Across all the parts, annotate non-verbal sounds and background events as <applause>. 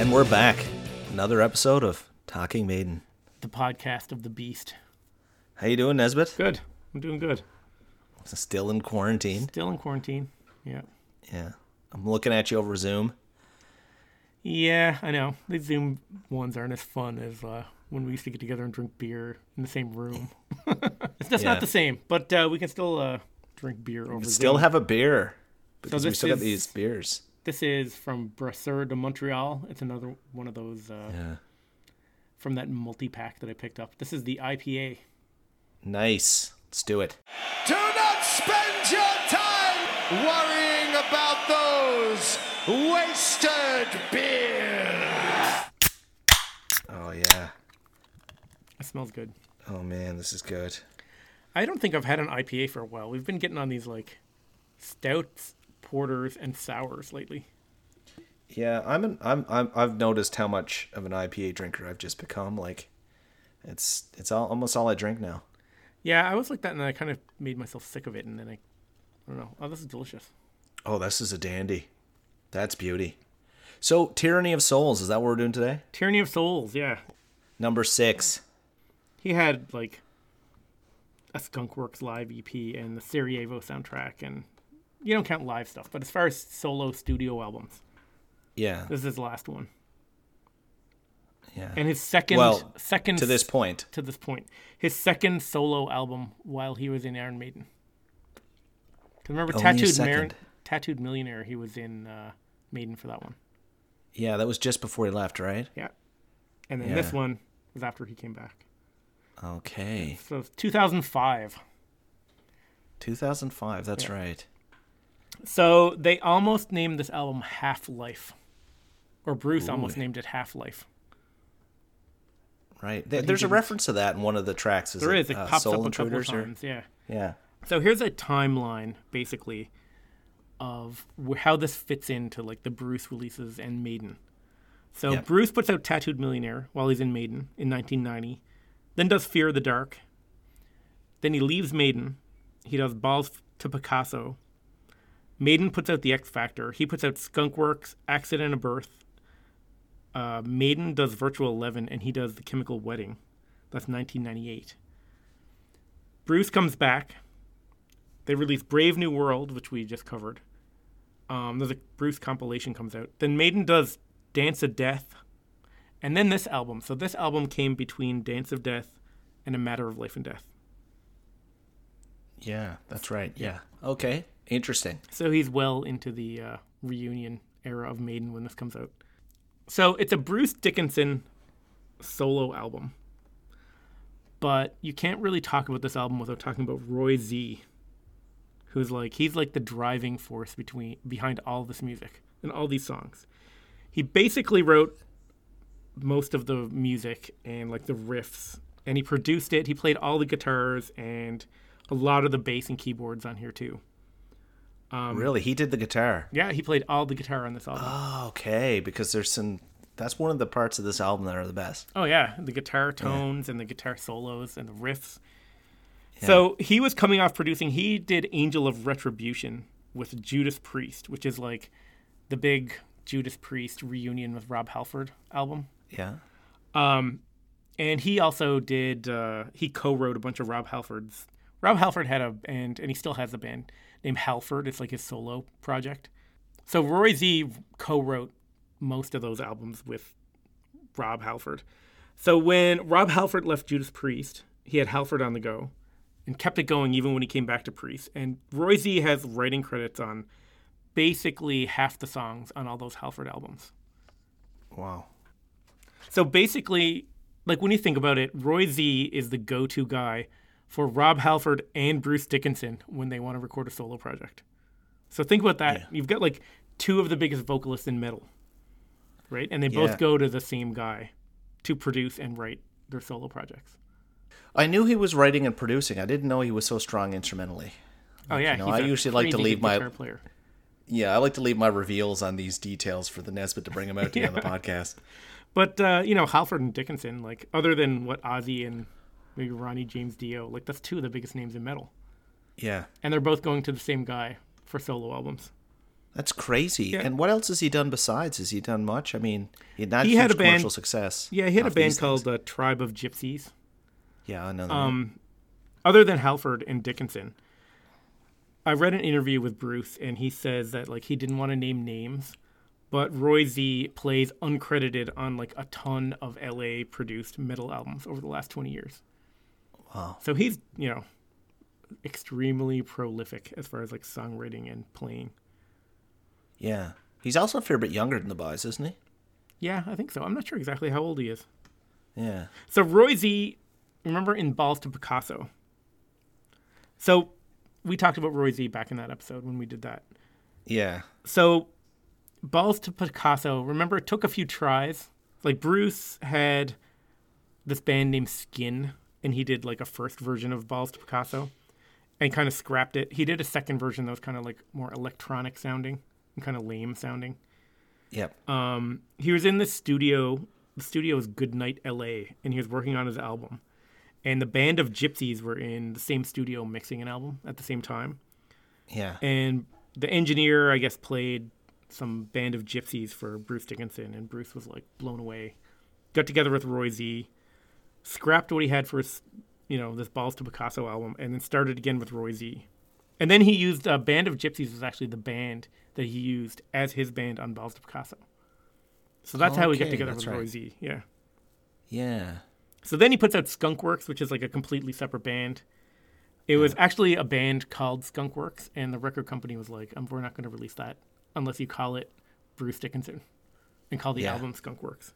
And we're back. Another episode of Talking Maiden. The podcast of the beast. How you doing, Nesbitt? Good. I'm doing good. Still in quarantine. Still in quarantine. Yeah. Yeah. I'm looking at you over Zoom. Yeah, I know. The Zoom ones aren't as fun as uh, when we used to get together and drink beer in the same room. <laughs> it's just Yeah. not the same, but uh, we can still uh, drink beer over Zoom. Still have a beer. Because we this still got these beers. This is from Brasseur de Montreal. It's another one of those uh, Yeah. from that multi pack that I picked up. This is the IPA. Nice. Let's do it. Do not spend your time worrying about those wasted beers. Oh yeah. It smells good. Oh man, this is good. I don't think I've had an IPA for a while. We've been getting on these like stouts, porters, and sours lately. Yeah, I'm an, I'm I'm I've noticed how much of an IPA drinker I've just become. Like, it's it's all, almost all I drink now. Yeah, I was like that, and then I kind of made myself sick of it, and then I, I don't know. Oh, this is delicious. Oh, this is a dandy. That's beauty. So, Tyranny of Souls, is that what we're doing today? Tyranny of Souls. Yeah, Number six. he had like a Skunkworks live EP and the Sarajevo soundtrack, and you don't count live stuff, but as far as solo studio albums, Yeah. this is his last one, Yeah. and his second Well, second to this point. to this point, his second solo album while he was in Iron Maiden. 'Cause remember, Only tattooed Mar- tattooed millionaire. He was in uh, Maiden for that one. Yeah, that was just before he left, right? Yeah, and then this one was after he came back. Okay. So 2005. 2005, that's Yeah. right. So they almost named this album Half Life, or Bruce almost named it Half Life. Right. There- there's a reference to that in one of the tracks. Is There it, is. It uh, pops Soul up a couple of Intruders or- times. Yeah. Yeah. So here's a timeline, basically, of how this fits into like the Bruce releases and Maiden. So Yeah. Bruce puts out Tattooed Millionaire while he's in Maiden in 1990, then does Fear of the Dark. Then he leaves Maiden. He does Balls to Picasso. Maiden puts out The X Factor. He puts out Skunkworks, Accident of Birth. Uh, Maiden does Virtual Eleven, and he does The Chemical Wedding. That's 1998. Bruce comes back. They release Brave New World, which we just covered. Um, there's a Bruce compilation comes out. Then Maiden does Dance of Death, and then this album. So this album came between Dance of Death and A Matter of Life and Death. Yeah, that's right. Yeah. Okay. Interesting. So he's well into the uh, reunion era of Maiden when this comes out. So it's a Bruce Dickinson solo album. But you can't really talk about this album without talking about Roy Z, who's like he's like the driving force between behind all this music and all these songs. He basically wrote most of the music and like the riffs and he produced it. He played all the guitars and a lot of the bass and keyboards on here too. Um, really? He did the guitar. Yeah, he played all the guitar on this album. Oh, okay, because there's some. That's one of the parts of this album that are the best. oh yeah, the guitar tones and the guitar solos and the riffs. So he was coming off producing. He did Angel of Retribution with Judas Priest, which is like the big Judas Priest reunion with Rob Halford album. Yeah. Um, And he also did. Uh, he co-wrote a bunch of Rob Halford's. Rob Halford had a band, and he still has a band named Halford. It's like his solo project. So Roy Z co-wrote most of those albums with Rob Halford. So when Rob Halford left Judas Priest, he had Halford on the go, and kept it going even when he came back to Priest. And Roy Z has writing credits on basically half the songs on all those Halford albums. Wow. So basically, like when you think about it, Roy Z is the go-to guy for Rob Halford and Bruce Dickinson when they want to record a solo project. So think about that. You've got like two of the biggest vocalists in metal, right? And they Yeah. both go to the same guy to produce and write their solo projects. I knew he was writing and producing. I didn't know he was so strong instrumentally. Oh yeah, you know, I usually like to leave my- player. Yeah, I like to leave my reveals on these details for the Nesbitt to bring them out to you on the <laughs> podcast. But uh, you know, Halford and Dickinson, like other than what Ozzy and maybe Ronnie James Dio, like that's two of the biggest names in metal, Yeah. and they're both going to the same guy for solo albums. That's crazy. Yeah. And what else has he done besides? Has he done much? I mean, he, not He had a band- commercial success. Yeah, he had a band called uh, Tribe of Gypsies. Yeah, another. Um, other than Halford and Dickinson, I read an interview with Bruce, and he says that like he didn't want to name names, but Roy Z plays uncredited on like a ton of LA produced metal albums over the last twenty years. Wow. So he's you know extremely prolific as far as like songwriting and playing. yeah, he's also a fair bit younger than the boys, isn't he? Yeah, I think so. I'm not sure exactly how old he is. Yeah. So Roy Z, remember in Balls to Picasso. So we talked about Roy Z back in that episode when we did that. Yeah. So Balls to Picasso, remember it took a few tries. Like Bruce had this band named Skin, and he did like a first version of Balls to Picasso and kind of scrapped it. He did a second version that was kind of like more electronic sounding and kind of lame sounding. Yep. Um, he was in the studio. The studio was Goodnight LA, and he was working on his album. And the band of gypsies were in the same studio mixing an album at the same time. yeah. And the engineer, I guess, played some band of gypsies for Bruce Dickinson, and Bruce was like blown away. Got together with Roy Z, scrapped what he had for his, you know, this Balls to Picasso album, and then started again with Roy Z. And then he used a band of gypsies was actually the band that he used as his band on Balls to Picasso. So that's how we got together with Roy right. Z. Yeah. yeah. So then he puts out Skunkworks, which is like a completely separate band. It was actually a band called Skunkworks, and the record company was like, um, "We're not going to release that unless you call it Bruce Dickinson and call the Yeah. album Skunkworks."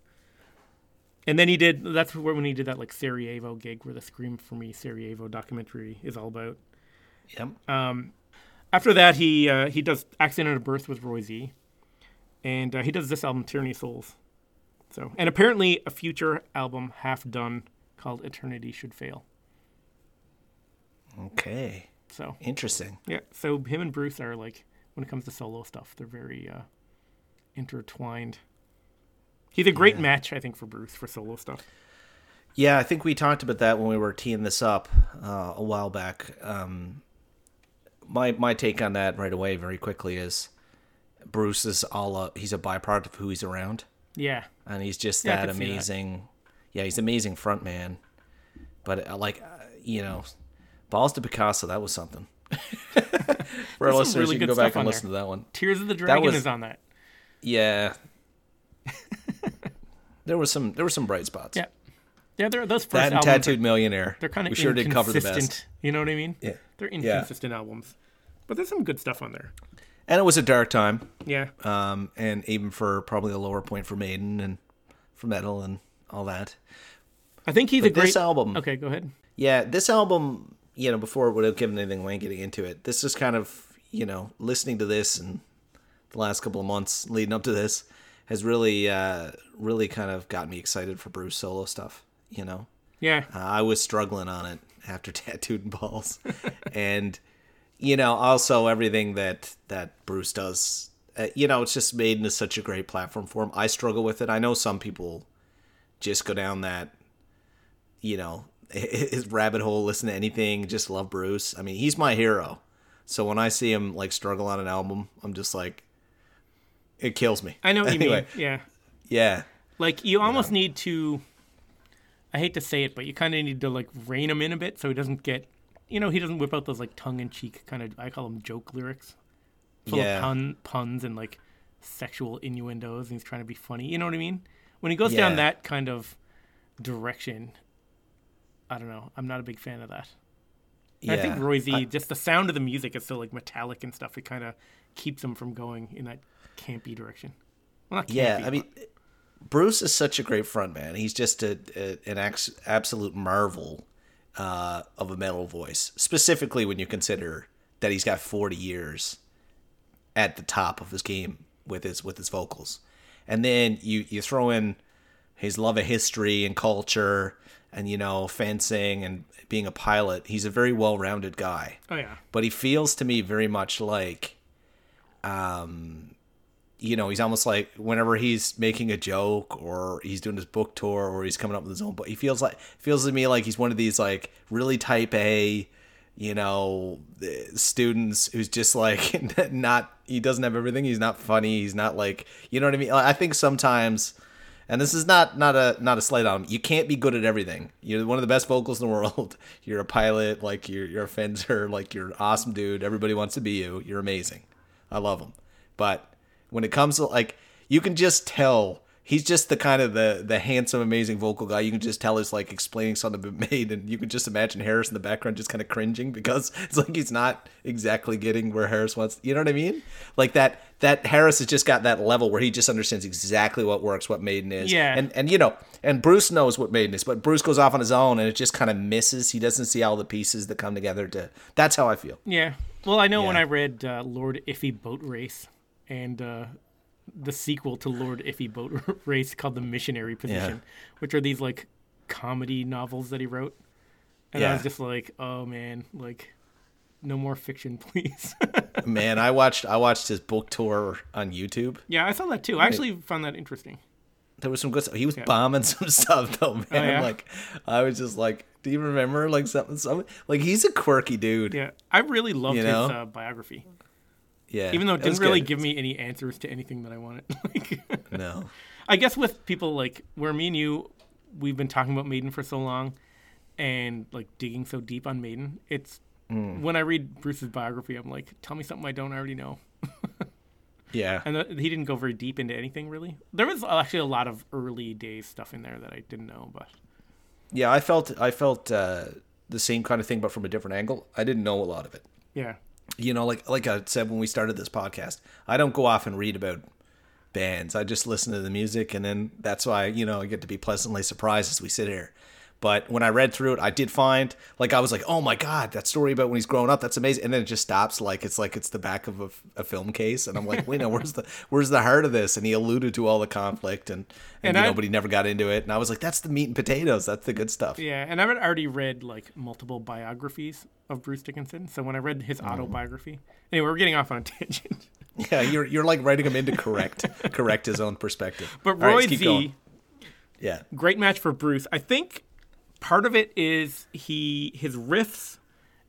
And then he did. That's when he did that like Sarajevo gig, where the "Scream for Me" Sarajevo documentary is all about. Yep. After that, he uh, he does "Accident of Birth" with Roy Z, and uh, he does this album "Tyranny Souls." So, and apparently a future album half done called "Eternity Should Fail." okay. So Interesting. yeah, so him and Bruce are like when it comes to solo stuff, they're very uh, intertwined. He's a great match, I think, for Bruce for solo stuff. Yeah, I think we talked about that when we were teeing this up uh, a while back. Um, my my take on that right away, very quickly, is Bruce is all a, he's a byproduct of who he's around, Yeah, and he's just Yeah, that see that. amazing. Yeah, he's amazing front man. But uh, like, uh, you know, balls to Picasso, that was something. <laughs> For our listeners, really you can go back and there. listen to that one. Tears of the Dragon was- is on that. Yeah. <laughs> there was some there were some bright spots. Yeah, yeah, those first That and albums. Tattooed Are, Millionaire. they're kind of we sure did cover the inconsistent. best. You know what I mean? Yeah. they're Yeah. inconsistent albums, but there's some good stuff on there. And it was a dark time. Yeah, um, and even for probably a lower point for Maiden and for metal and all that. I think he's a great this album, Okay, go ahead. yeah, this album, you know, before without giving anything away getting into it, this is kind of, you know, listening to this and the last couple of months leading up to this has really, uh, really kind of got me excited for Bruce solo stuff. You know, Yeah, uh, I was struggling on it after <laughs> Tattooed and Balls, and you know, also everything that that Bruce does. Uh, you know, it's just made into such a great platform for him. I struggle with it. I know some people just go down that, you know, <laughs> his rabbit hole, listen to anything, just love Bruce. I mean, he's my hero. So when I see him like struggle on an album, I'm just like, it kills me. I know what you <laughs> Anyway, mean. Yeah, Yeah, like you almost need to. I hate to say it, but you kind of need to like rein him in a bit so he doesn't get, you know, he doesn't whip out those like tongue-in-cheek kind of. I call them joke lyrics, full Yeah. of pun puns and like sexual innuendos, and he's trying to be funny. You know what I mean? When he goes Yeah. down that kind of direction, I don't know. I'm not a big fan of that. And I think yeah. Roy Z, I- just the sound of the music is so like metallic and stuff. It kind of keeps them from going in that campy direction. Well, not campy. Yeah, I mean, Bruce is such a great frontman. He's just a, a an ex, absolute marvel uh, of a metal voice. Specifically, when you consider that he's got forty years at the top of his game with his with his vocals, and then you you throw in his love of history and culture, and you know fencing and being a pilot. He's a very well rounded guy oh yeah, but he feels to me very much like um you know he's almost like whenever he's making a joke or he's doing his book tour or he's coming up with his own book he feels like feels to me like he's one of these like really type a you know eh, students who's just like <laughs> not he doesn't have everything. He's not funny. He's not like you know what I mean. I think sometimes, and this is not not a not a slight on him. You can't be good at everything. You're one of the best vocals in the <laughs> world. You're a pilot. Like you're you're a fencer. Like you're an awesome dude. Everybody wants to be you. You're amazing. I love him. But when it comes to like, you can just tell he's just the kind of the the handsome, amazing vocal guy. You can just tell he's like explaining something been made, and you can just imagine Harris in the background just kind of cringing because <laughs> it's like he's not exactly getting where Harris wants. You know what I mean? Like that that Harris has just got that level where he just understands exactly what works, what Maiden is. Yeah. And and you know, and Bruce knows what Maiden is, but Bruce goes off on his own, and it just kind of misses. He doesn't see all the pieces that come together. To that's how I feel. Yeah. Well, I know when I read uh, Lord Iffy Boatrace and uh, the sequel to Lord Iffy Boat <laughs> Race called The Missionary Position, which are these like comedy novels that he wrote. And I was just like, oh man, like, no more fiction, <laughs> please. Man, I watched I watched his book tour on YouTube. yeah, I saw that too. I actually found that interesting. There was some good stuff. He was bombing <laughs> some stuff though, man. Oh, yeah? Like I was just like, do you remember like something? Something like he's a quirky dude. Yeah, I really loved You his uh, biography, Yeah, even though it didn't really good. give me any answers to anything that I wanted. <laughs> like, no. <laughs> I guess with people like where me and you, we've been talking about Maiden for so long, and like digging so deep on Maiden, it's Mm. when I read Bruce's biography, I'm like, tell me something I don't already know. <laughs> Yeah, And he didn't go very deep into anything really. There was actually a lot of early days stuff in there that I didn't know, but yeah. I felt I felt uh, the same kind of thing, but from a different angle. I didn't know a lot of it. yeah, You know, like like I said when we started this podcast, I don't go off and read about bands. I just listen to the music, and then that's why you know I get to be pleasantly surprised as we sit here. But when I read through it, I did find like I was like, oh my god, that story about when he's growing up, that's amazing. And then it just stops, like it's like it's the back of a, a film case, and I'm like, wait, no, where's the <laughs> where's the heart of this? And he alluded to all the conflict, and and, And you I- know, but he never got into it. And I was like, that's the meat and potatoes. That's the good stuff. yeah. And I've already read like multiple biographies of Bruce Dickinson. So when I read his Mm-hmm. autobiography, anyway, we're getting off on a tangent. <laughs> Yeah, you're you're like writing him in to correct correct his own perspective. But Roy let's Z. Yeah. great match for Bruce. I think part of it is he his riffs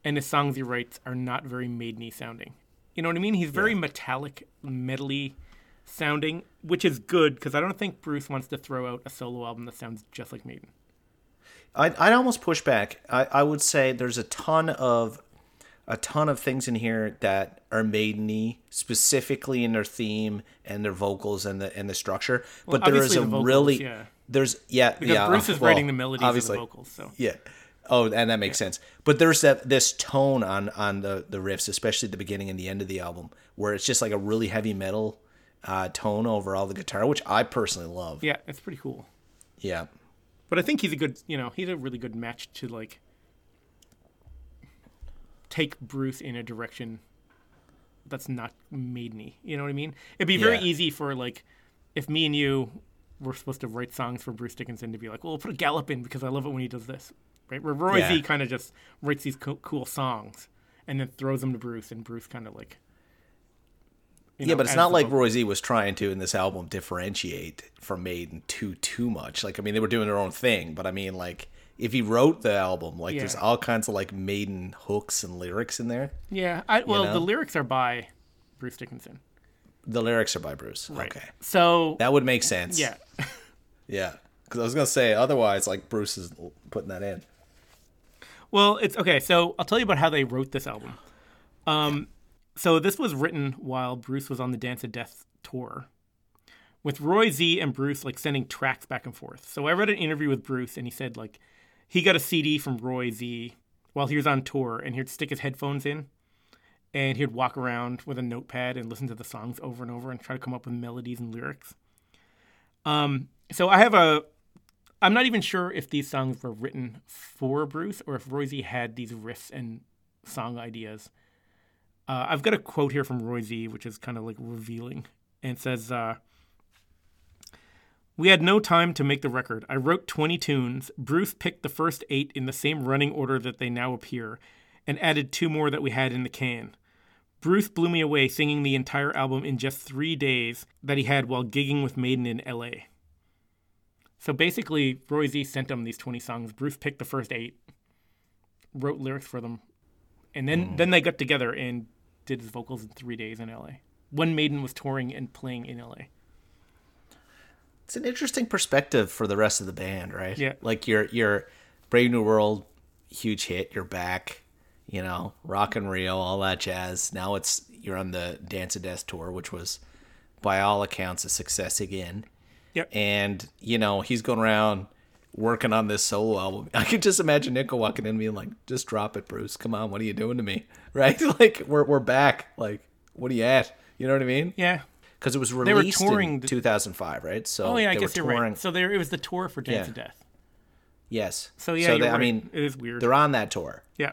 and his songs he writes are not very maideny sounding. You know what I mean? He's very metallic, metally sounding, which is good because I don't think Bruce wants to throw out a solo album that sounds just like Maiden. I'd, I'd almost push back. I, I would say there's a ton of a ton of things in here that are maideny, specifically in their theme and their vocals and the and the structure. But there is a the vocals, really yeah. There's yeah Because yeah Bruce is well, writing the melodies obviously the vocals, so yeah. Oh, and that makes sense. But there's that this tone on on the the riffs, especially at the beginning and the end of the album, where it's just like a really heavy metal uh, tone over all the guitar, which I personally love. yeah, it's pretty cool. Yeah. But I think he's a good, you know, he's a really good match to like take Bruce in a direction that's not maideny. You know what I mean? It'd be very Yeah. easy for like if me and you were supposed to write songs for Bruce Dickinson to be like, well, we'll put a gallop in because I love it when he does this, right? Where Roy Yeah. Z kind of just writes these co- cool songs and then throws them to Bruce, and Bruce kind of like. you yeah, know, but it's not like Roy Z was trying to in this album differentiate from Maiden too too much. Like I mean, they were doing their own thing, but I mean, like if he wrote the album, like there's all kinds of like Maiden hooks and lyrics in there. Yeah, I, well, know? the lyrics are by Bruce Dickinson. The lyrics are by Bruce. Right. Okay, So that would make sense. yeah, <laughs> yeah. Because I was gonna say otherwise, like Bruce is putting that in. Well, it's okay. So I'll tell you about how they wrote this album. Um, so this was written while Bruce was on the Dance of Death tour, with Roy Z and Bruce like sending tracks back and forth. So I read an interview with Bruce, and he said like he got a CD from Roy Z while he was on tour, and he'd stick his headphones in, and he'd walk around with a notepad and listen to the songs over and over and try to come up with melodies and lyrics. Um, so I have a I'm not even sure if these songs were written for Bruce or if Roy Z had these riffs and song ideas. Uh, I've got a quote here from Roy Z, which is kind of like revealing, and says, uh, "We had no time to make the record. I wrote 20 tunes. Bruce picked the first eight in the same running order that they now appear, and added two more that we had in the can." Bruce blew me away singing the entire album in just three days that he had while gigging with Maiden in LA. So basically, Roy Z sent him these 20 songs. Bruce picked the first eight, wrote lyrics for them, and then mm. then they got together and did his vocals in three days in LA. when Maiden was touring and playing in LA. It's an interesting perspective for the rest of the band, right? Yeah. Like you're you're Brave New World, huge hit, you're back, you know, Rock in Rio, all that jazz. Now it's you're on the Dance of Death tour, which was by all accounts a success again. Yep. And, you know, he's going around working on this solo album. <laughs> I could just imagine Nicko walking in and being like, just drop it, Bruce. Come on, what are you doing to me? <laughs> Right? <laughs> Like we're we're back. Like, what are you at? You know what I mean? Yeah. Because it was released they were touring in the- 2005, right? So Oh yeah, I they guess were you're right. So there, it was the tour for Dance Yeah. of Death. Yes. So yeah, they- you're I right. mean, it is weird. they're on that tour. Yeah.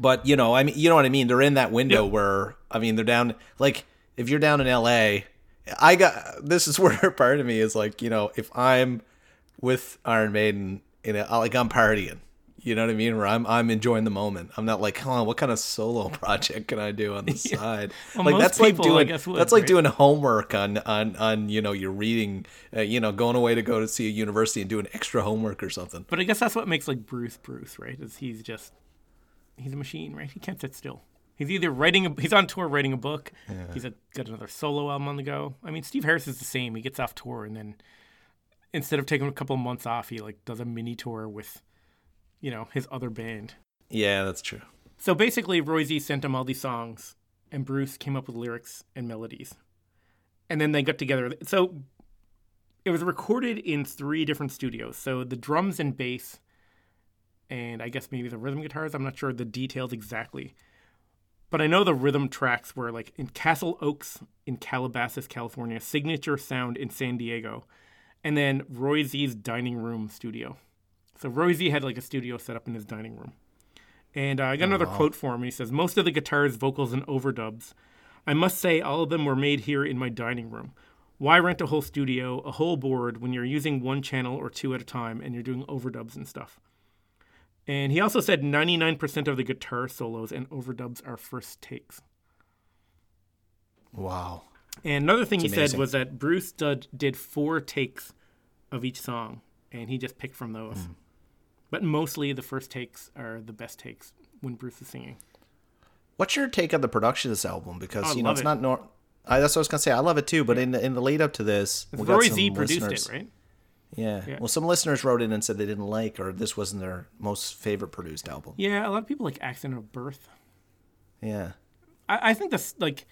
But you know, I mean, you know what I mean. They're in that window Yep. where I mean, they're down. Like if you're down in L.A., I got this is <laughs> where part of me is like, you know, if I'm with Iron Maiden, in a, like I'm partying. You know what I mean? Where I'm I'm enjoying the moment. I'm not like, oh, what kind of solo <laughs> project can I do on the <laughs> side? Well, like that's like people, doing would, that's like right? doing homework on on on you know you're reading, uh, you know, going away to go to see a university and doing extra homework or something. But I guess that's what makes like Bruce Bruce, right? Is he's just he's a machine, right? He can't sit still. He's either writing a, he's on tour writing a book. He's a, got another solo album on the go. I mean, Steve Harris is the same. He gets off tour and then instead of taking a couple of months off, he like does a mini tour with you know his other band. Yeah, that's true. So basically, Roy Z sent him all these songs, and Bruce came up with lyrics and melodies. And then they got together. So it was recorded in three different studios. So the drums and bass, and I guess maybe the rhythm guitars, I'm not sure the details exactly. But I know the rhythm tracks were like in Castle Oaks in Calabasas, California, Signature Sound in San Diego, and then Roy Z's dining room studio. So Roy Z had like a studio set up in his dining room. And uh, I got another quote for him. He says, Most of the guitars, vocals, and overdubs, I must say, all of them were made here in my dining room. Why rent a whole studio, a whole board, when you're using one channel or two at a time and you're doing overdubs and stuff? And he also said 99% of the guitar solos and overdubs are first takes. Wow. And another thing he It's said was that Bruce did, did four takes of each song, and he just picked from those. Hmm. But mostly the first takes are the best takes when Bruce is singing. What's your take on the production of this album? Because Oh, I you know it's it. not nor. I, that's what I was gonna say. I love it too, but in the, in the lead up to this, we got Roy Z produced listeners- it, right? Yeah. Yeah. Well, some listeners wrote in and said they didn't like, or this wasn't their most favorite produced album. Yeah, a lot of people like Accident of Birth. Yeah. I, I think this like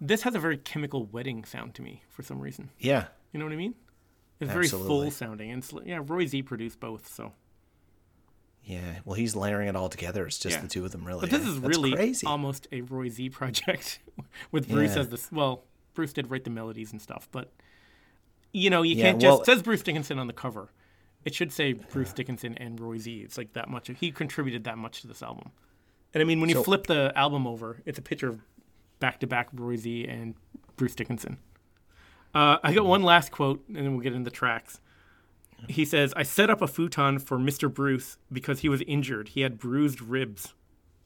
this has a very chemical wedding sound to me for some reason. Yeah. You know what I mean? It's very Absolutely. full sounding, and it's, yeah, Roy Z produced both. So, Yeah. Well, he's layering it all together. It's just Yeah. the two of them, really. but this is That's really crazy. almost a Roy Z project <laughs> with Bruce Yeah. as the Well, Bruce did write the melodies and stuff, but you know you Yeah, can't well- just it says Bruce Dickinson on the cover. It should say Bruce Dickinson and Roy Z. It's like that much. He contributed that much to this album. And I mean, when you So- flip the album over, it's a picture of back to back Roy Z and Bruce Dickinson. Uh, I got one last quote, and then we'll get into the tracks. He says, "I set up a futon for Mr. Bruce because he was injured. He had bruised ribs."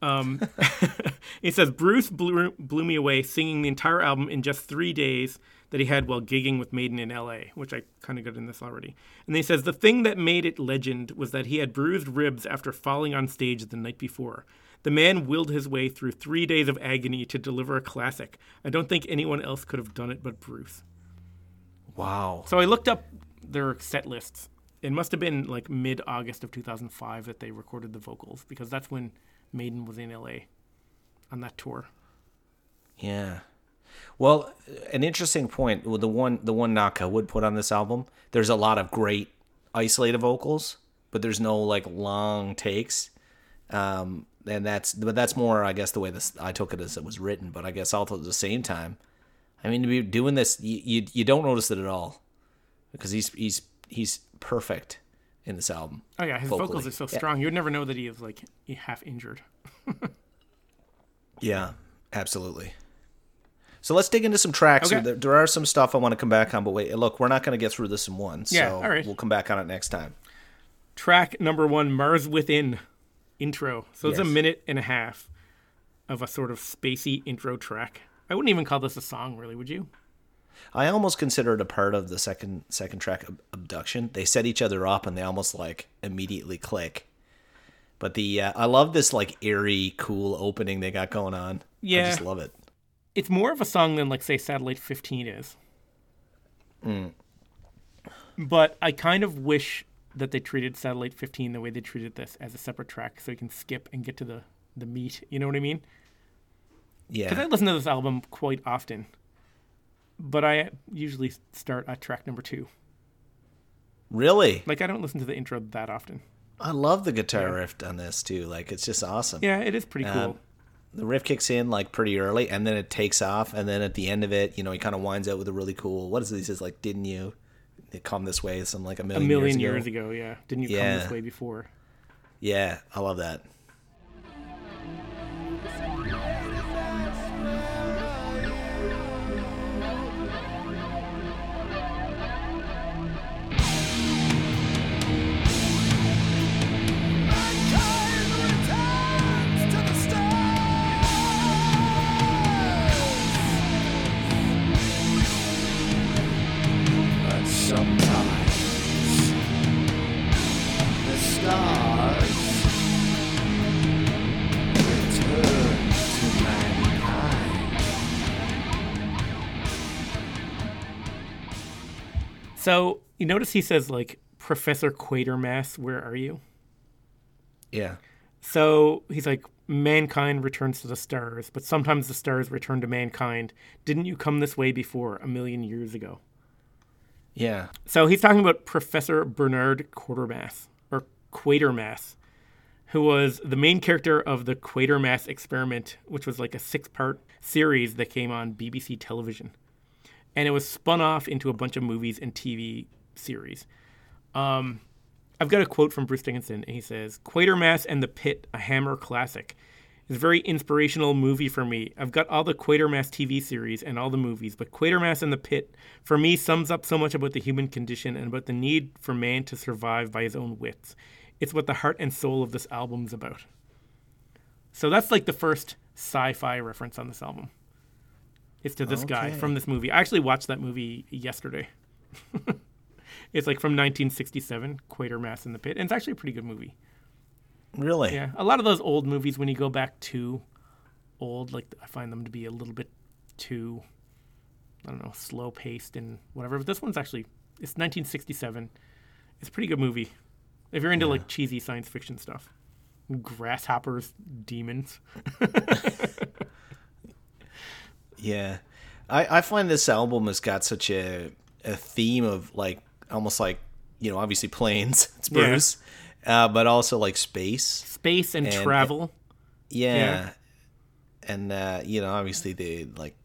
Um, <laughs> he says Bruce blew, blew me away singing the entire album in just three days that he had while gigging with Maiden in L.A., which I kind of got in this already. And then he says the thing that made it legend was that he had bruised ribs after falling on stage the night before. The man willed his way through three days of agony to deliver a classic. I don't think anyone else could have done it but Bruce. wow. So I looked up their set lists. It must have been like mid August of 2005 that they recorded the vocals because that's when Maiden was in LA on that tour. Yeah. Well, an interesting point. The one the one I would put on this album, there's a lot of great isolated vocals, but there's no like long takes. Um, and that's but that's more, I guess, the way this I took it as it was written. But I guess also at the same time, I mean, to be doing this, you you, you don't notice it at all because he's he's he's perfect in this album. Oh yeah, his vocally. vocals are so Yeah. strong. You would never know that he is like half injured. Yeah, absolutely. So let's dig into some tracks. Okay. There, there are some stuff I want to come back on, but wait, look, we're not going to get through this in one. So Yeah, all right. we'll come back on it next time. Track number one, Mars Within intro. So it's a minute and a half of a sort of spacey intro track. I wouldn't even call this a song, really, would you? I almost consider it a part of the second second track, Ab- Abduction. They set each other up and they almost like immediately click. But the uh, I love this like airy, cool opening they got going on. Yeah, I just love it. it's more of a song than like say Satellite 15 is. But I kind of wish that they treated Satellite 15 the way they treated this as a separate track so you can skip and get to the the meat, you know what I mean? Yeah. Cuz I listen to this album quite often. But I usually start at track number 2. Really? Like I don't listen to the intro that often. I love the guitar riff on this too. Like it's just awesome. Yeah, it is pretty cool. Um, the riff kicks in like pretty early and then it takes off and then at the end of it, you know, he kind of winds out with a really cool what is it? He says like, "Didn't you come this way some like a million, a million, years, years ago?" ago, yeah. Didn't you come this way before? Yeah, I love that. So, you notice he says like Professor Quatermass, where are you? Yeah. So he's like, mankind returns to the stars, but sometimes the stars return to mankind. Didn't you come this way before a million years ago? Yeah. So he's talking about Professor Bernard Quatermass, or Quatermass, who was the main character of the Quatermass experiment, which was like a six part series that came on BBC television. And it was spun off into a bunch of movies and TV series. Um, I've got a quote from Bruce Dickinson, and he says, Quatermass and the Pit, a Hammer classic. It's a very inspirational movie for me. I've got all the Quatermass TV series and all the movies, but Quatermass and the Pit, for me, sums up so much about the human condition and about the need for man to survive by his own wits. It's what the heart and soul of this album's about. So that's like the first sci fi reference on this album. It's to this guy from this movie. I actually watched that movie yesterday. <laughs> it's like from 1967, Quatermass in the Pit. And it's actually a pretty good movie. Really? Yeah, a lot of those old movies, when you go back to old, like I find them to be a little bit too, I don't know, slow paced and whatever. But this one's actually it's 1967. It's a pretty good movie if you're into like cheesy science fiction stuff. Grasshoppers, demons. <laughs> <laughs> Yeah. I, I find this album has got such a a theme of like almost like, you know, obviously planes. <laughs> It's Yeah. Bruce. Uh, but also like space. Space and, And- travel. Yeah. Yeah. And uh, you know, obviously the like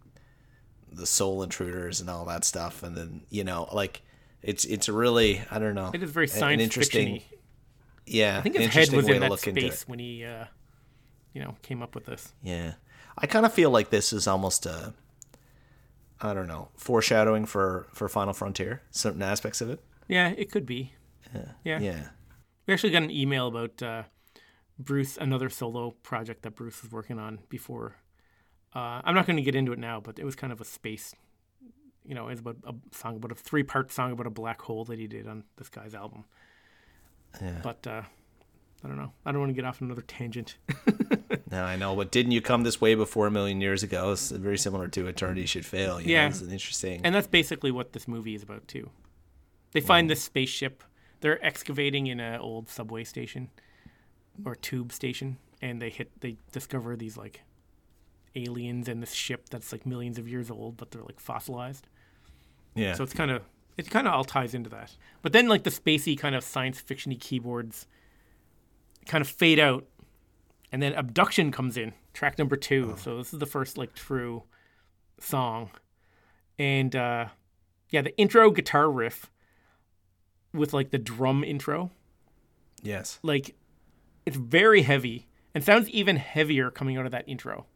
the soul intruders and all that stuff and then, you know, like it's it's really I don't know. It is very science interesting yeah. I think his head was in that look into it. space when he, uh, you know, came up with this. Yeah. I kind of feel like this is almost a I don't know, foreshadowing for for Final Frontier, certain aspects of it. Yeah, it could be. Yeah. Yeah. We actually got an email about uh, Bruce, another solo project that Bruce was working on before. Uh, I'm not going to get into it now, but it was kind of a space. You know, it's about a song about a three-part song about a black hole that he did on this guy's album. Yeah. But uh, I don't know. I don't want to get off on another tangent. <laughs> Now I know, but didn't you come this way before a million years ago? It's very similar to Eternity Should Fail. You Yeah. know, it's an interesting. and that's basically what this movie is about too. They find this spaceship. They're excavating in an old subway station or tube station, and they hit. They discover these like aliens and this ship that's like millions of years old, but they're like fossilized. yeah, So it's kind of it kind of all ties into that. But then like the spacey kind of science fictiony keyboards kind of fade out, and then abduction comes in, track number two. So this is the first like true song, and uh, yeah, the intro guitar riff with like the drum intro, yes, like it's very heavy and sounds even heavier coming out of that intro.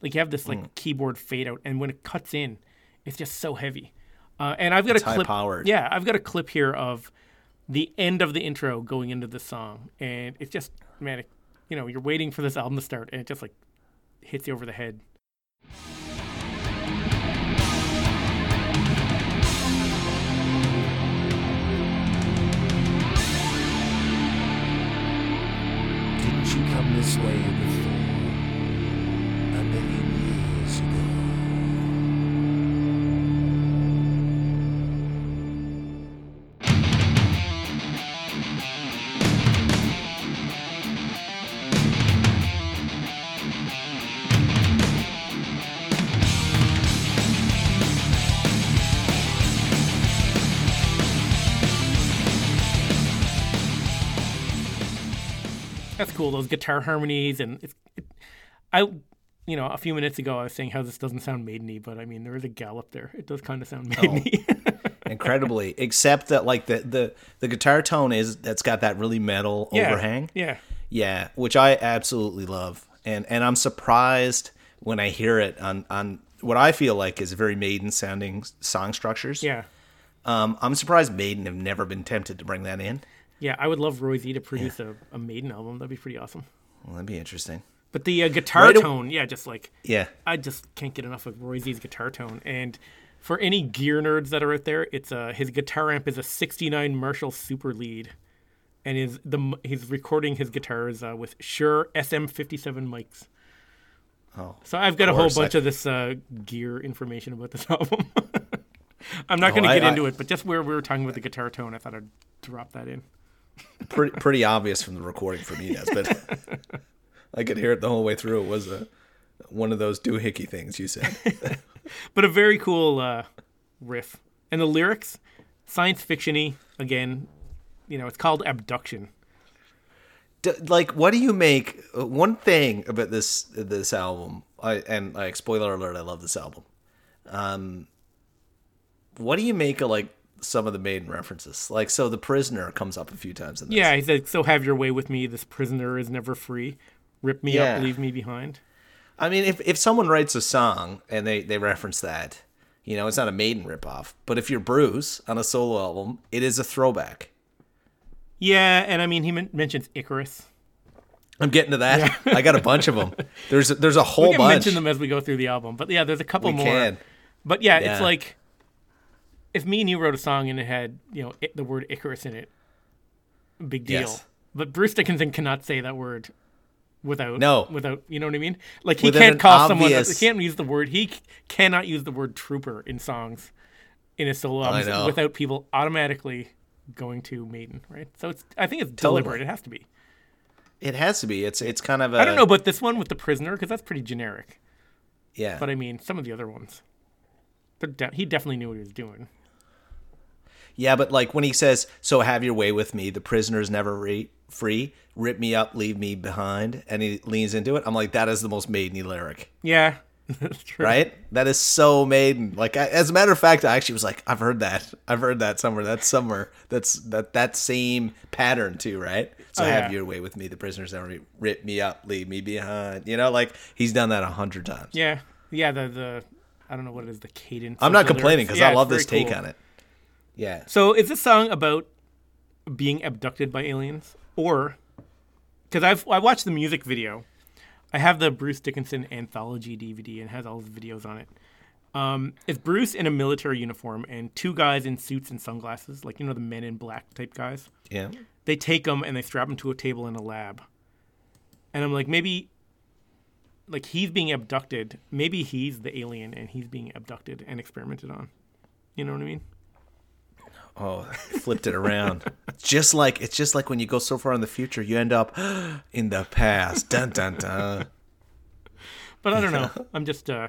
Like you have this like keyboard fade out, and when it cuts in, it's just so heavy. Uh, and I've got It's a clip. high-powered. Yeah, I've got a clip here of the end of the intro going into the song, and it's just man, it, you know, you're waiting for this album to start, and it just like hits you over the head. Didn't you come this way cool. Those guitar harmonies and it's, it, I, you know, a few minutes ago I was saying how this doesn't sound maideny, but I mean there is a gallop there. It does kind of sound maideny. <laughs> incredibly except that like the the the guitar tone is that's got that really metal yeah. overhang Yeah. yeah which i absolutely love and and i'm surprised when i hear it on on what i feel like is very maiden sounding song structures Yeah. um i'm surprised maiden have never been tempted to bring that in Yeah. I would love Roy Z to produce a, a Maiden album. That'd be pretty awesome. well, that'd be interesting But the uh, guitar Right tone, yeah, just like yeah I just can't get enough of Roy Z's guitar tone. And for any gear nerds that are out there, it's uh, his guitar amp is a '69 Marshall Super Lead, and is the he's recording his guitars uh, with Shure SM57 mics. oh So I've got a whole bunch I- of this uh, gear information about this <laughs> album. I'm not Oh, going to get I- into it, but just where we were talking about the guitar tone, I thought I'd drop that in. Pretty pretty obvious from the recording for me, but <laughs> I could hear it the whole way through. It was a one of those doohickey things you said. <laughs> But a very cool uh, riff, and the lyrics, science fictiony again. You know, it's called abduction. D- like, what do you make? uh, One thing about this this album, I and like spoiler alert, I love this album. Um, what do you make of like some of the maiden references? Like, so the prisoner comes up a few times in this. Yeah, he said, "So have your way with me. This prisoner is never free. Rip me Yeah. up, leave me behind." I mean, if if someone writes a song and they they reference that, you know, it's not a maiden ripoff. But if you're Bruce on a solo album, it is a throwback. Yeah, and I mean, he men- mentions Icarus. I'm getting to that. <laughs> I got a bunch of them. There's there's a We whole can bunch. mention them as we go through the album, but yeah, there's a couple We more. can. But yeah, Yeah. it's like if me and you wrote a song and it had you know it, the word Icarus in it, big deal. Yes. But Bruce Dickinson cannot say that word without No. without you know what I mean. Like he Without can't an call someone. He can't use the word. He c- cannot use the word trooper in songs in a solo albums know. without people automatically going to Maiden. Right. So it's I think it's Totally. deliberate. It has to be. It has to be. It's it's kind of a I don't know about this one with the prisoner because that's pretty generic. yeah. But I mean, some of the other ones, de- he definitely knew what he was doing. Yeah, but like when he says, "So have your way with me," the prisoner's never re- free. Rip me up, leave me behind, and he leans into it. I'm like, that is the most maideny lyric, Yeah, <laughs> that's true. right? That is so maiden. Like, I, as a matter of fact, I actually was like, I've heard that. I've heard that somewhere. That's somewhere. That's that that same pattern too, right? Oh, so Oh, have yeah. your way with me. The prisoner's never rip me up, leave me behind. You know, like he's done that a hundred times. Yeah, yeah. The the I don't know what it is the cadence. I'm not complaining because Yeah, I love this take cool. on it. Yeah. So is this song about being abducted by aliens, or because I've I watched the music video, I have the Bruce Dickinson anthology DVD and it has all his videos on it. Um, it's Bruce in a military uniform and two guys in suits and sunglasses, like you know the Men in Black type guys. Yeah. they take him and they strap him to a table in a lab. And I'm like, maybe, like he's being abducted. Maybe he's the alien and he's being abducted and experimented on. You know what I mean? Oh, <laughs> flipped it around. just like it's just like when you go so far in the future, you end up <gasps> in the past. Dun dun dun. But I don't know. I'm just uh,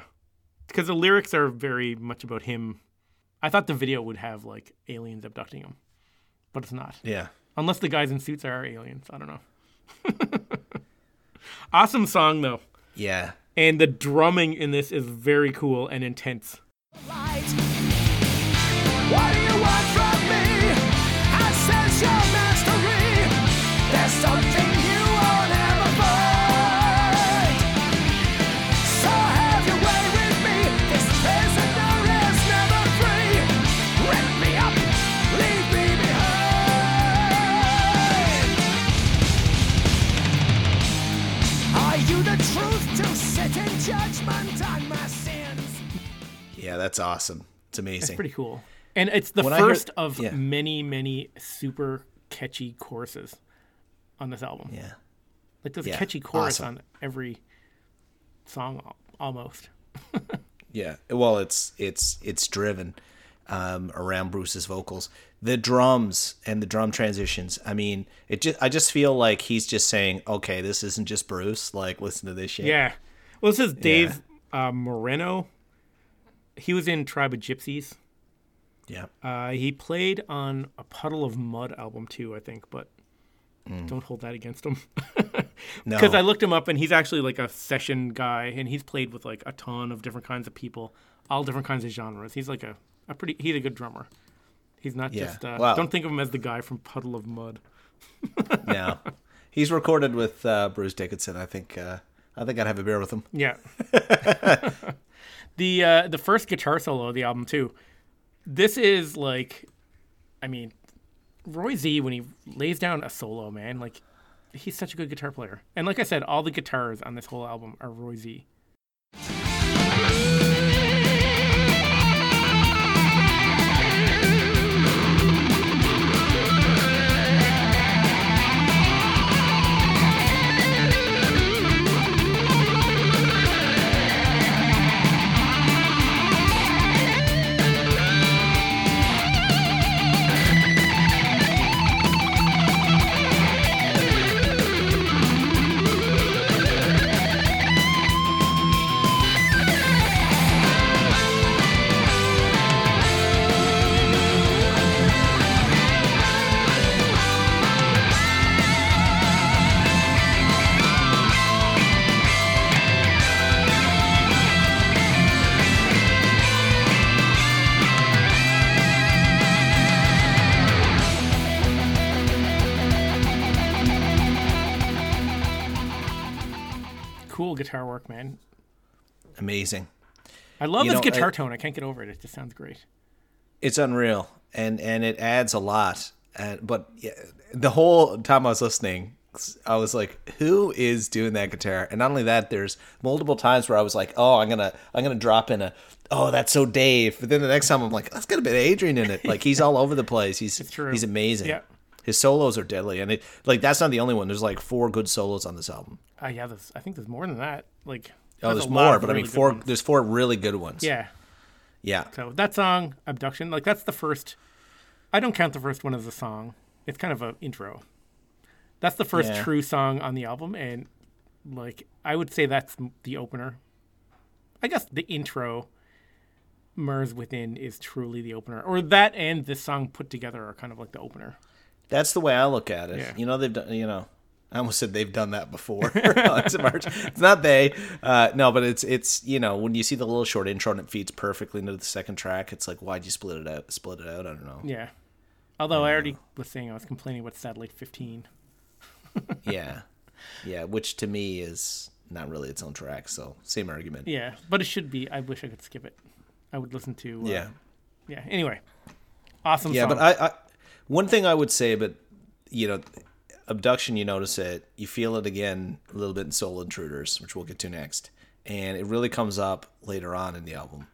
because the lyrics are very much about him. I thought the video would have like aliens abducting him, but it's not. Yeah. Unless the guys in suits are aliens. I don't know. <laughs> awesome song though. Yeah. And the drumming in this is very cool and intense. light. That's awesome. It's amazing. pretty cool. And it's the When I heard- first of yeah. many, many super catchy choruses on this album. yeah. Like there's Yeah, a catchy chorus awesome. on every song almost. <laughs> Yeah. Well, it's it's it's driven um, around Bruce's vocals. The drums and the drum transitions. I mean, it just I just feel like he's just saying, "Okay, this isn't just Bruce. Like, listen to this shit." Yeah. Well, this is Dave uh, Moreno. He was in Tribe of Gypsies. Yeah. Uh, he played on a Puddle of Mudd album too, I think. But Don't hold that against him. <laughs> No. Because I looked him up and he's actually like a session guy and he's played with like a ton of different kinds of people, all different kinds of genres. He's like a, a pretty, he's a good drummer. He's not Yeah. just, uh, Wow. don't think of him as the guy from Puddle of Mudd. <laughs> no. He's recorded with uh, Bruce Dickinson. I think. Uh, I think I'd have a beer with him. Yeah. <laughs> the uh, the first guitar solo of the album too. This is like, I mean, Roy Z when he lays down a solo, man, like he's such a good guitar player. And like I said, all the guitars on this whole album are Roy Z. Amazing. I love You his know, guitar I- tone. I can't get over it. It just sounds great. It's unreal, and and it adds a lot. And but yeah, the whole time I was listening, I was like, "Who is doing that guitar?" And not only that, there's multiple times where I was like, "Oh, I'm gonna I'm gonna drop in a oh that's so Dave," but then the next time I'm like, "That's got a bit of Adrian in it." <laughs> Like he's all over the place. He's true. he's amazing. Yeah. His solos are deadly, and it like that's not the only one. There's like four good solos on this album. Uh, yeah, I think there's more than that. Like, Oh, there's there's more, but I mean four. There's four really good ones. Yeah. yeah. So that song, Abduction, like that's the first. I don't count the first one as a song. It's kind of an intro. That's the first Yeah. true song on the album, and like I would say that's the opener. I guess the intro, Mars Within, is truly the opener, or that and this song put together are kind of like the opener. That's the way I look at it. Yeah. You know, they've done. You know, I almost said they've done that before. <laughs> it's, not they. Uh, no, but it's it's you know when you see the little short intro and it feeds perfectly into the second track, it's like why'd you split it out? Split it out? I don't know. Yeah. Although I already was saying I was complaining about Satellite 15. <laughs> yeah, yeah. Which to me is not really its own track. So same argument. Yeah, but it should be. I wish I could skip it. I would listen to. Uh, Yeah. Yeah. Anyway, awesome. Yeah, song. but I, I one thing I would say, but you know, abduction. You notice it, you feel it again a little bit in Soul Intruders, which we'll get to next, and it really comes up later on in the album.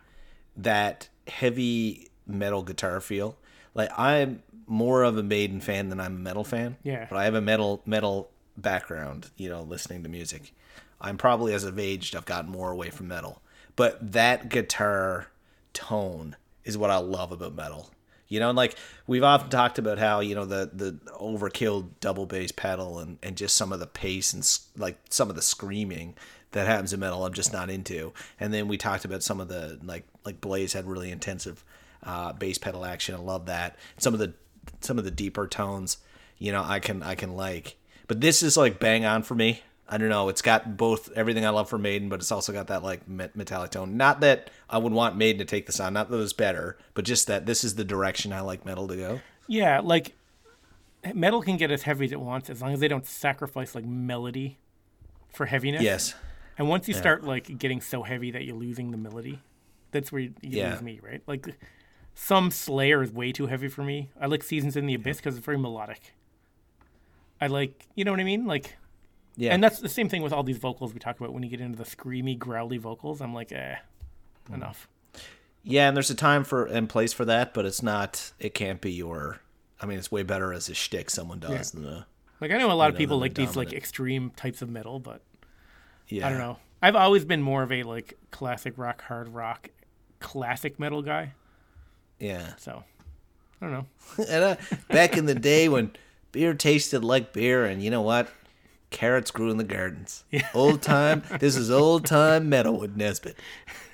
That heavy metal guitar feel. Like I'm more of a Maiden fan than I'm a metal fan. Yeah. but I have a metal metal background. You know, listening to music. I'm probably as I've aged, I've gotten more away from metal. But that guitar tone is what I love about metal. You know, and like we've often talked about how you know the the overkill double bass pedal and and just some of the pace and like some of the screaming that happens in metal I'm just not into. And then we talked about some of the like like Blaze had really intensive uh, bass pedal action. I love that. Some of the some of the deeper tones, you know, I can I can like. But this is like bang on for me. I don't know. It's got both everything I love for Maiden, but it's also got that like metallic tone. Not that I would want Maiden to take this on. Not that it's better, but just that this is the direction I like metal to go. yeah, like metal can get as heavy as it wants as long as they don't sacrifice like melody for heaviness. Yes. And once you start like getting so heavy that you're losing the melody, that's where you, you Yeah. lose me, right? Like some Slayer is way too heavy for me. I like Seasons in the Abyss because it's very melodic. I like, you know what I mean? Like, Yeah. and that's the same thing with all these vocals we talk about. When you get into the screamy, growly vocals, I'm like, eh, Hmm. enough. yeah, and there's a time for and place for that, but it's not. It can't be your. I mean, it's way better as a shtick someone does than a. Like I know a lot of know, people like these like extreme types of metal, but Yeah. I don't know. I've always been more of a like classic rock, hard rock, classic metal guy. Yeah. So I don't know. <laughs> and uh, back in the day when beer tasted like beer, and you know what? Carrots grew in the gardens. <laughs> Old time. This is old time metal with Nesbitt.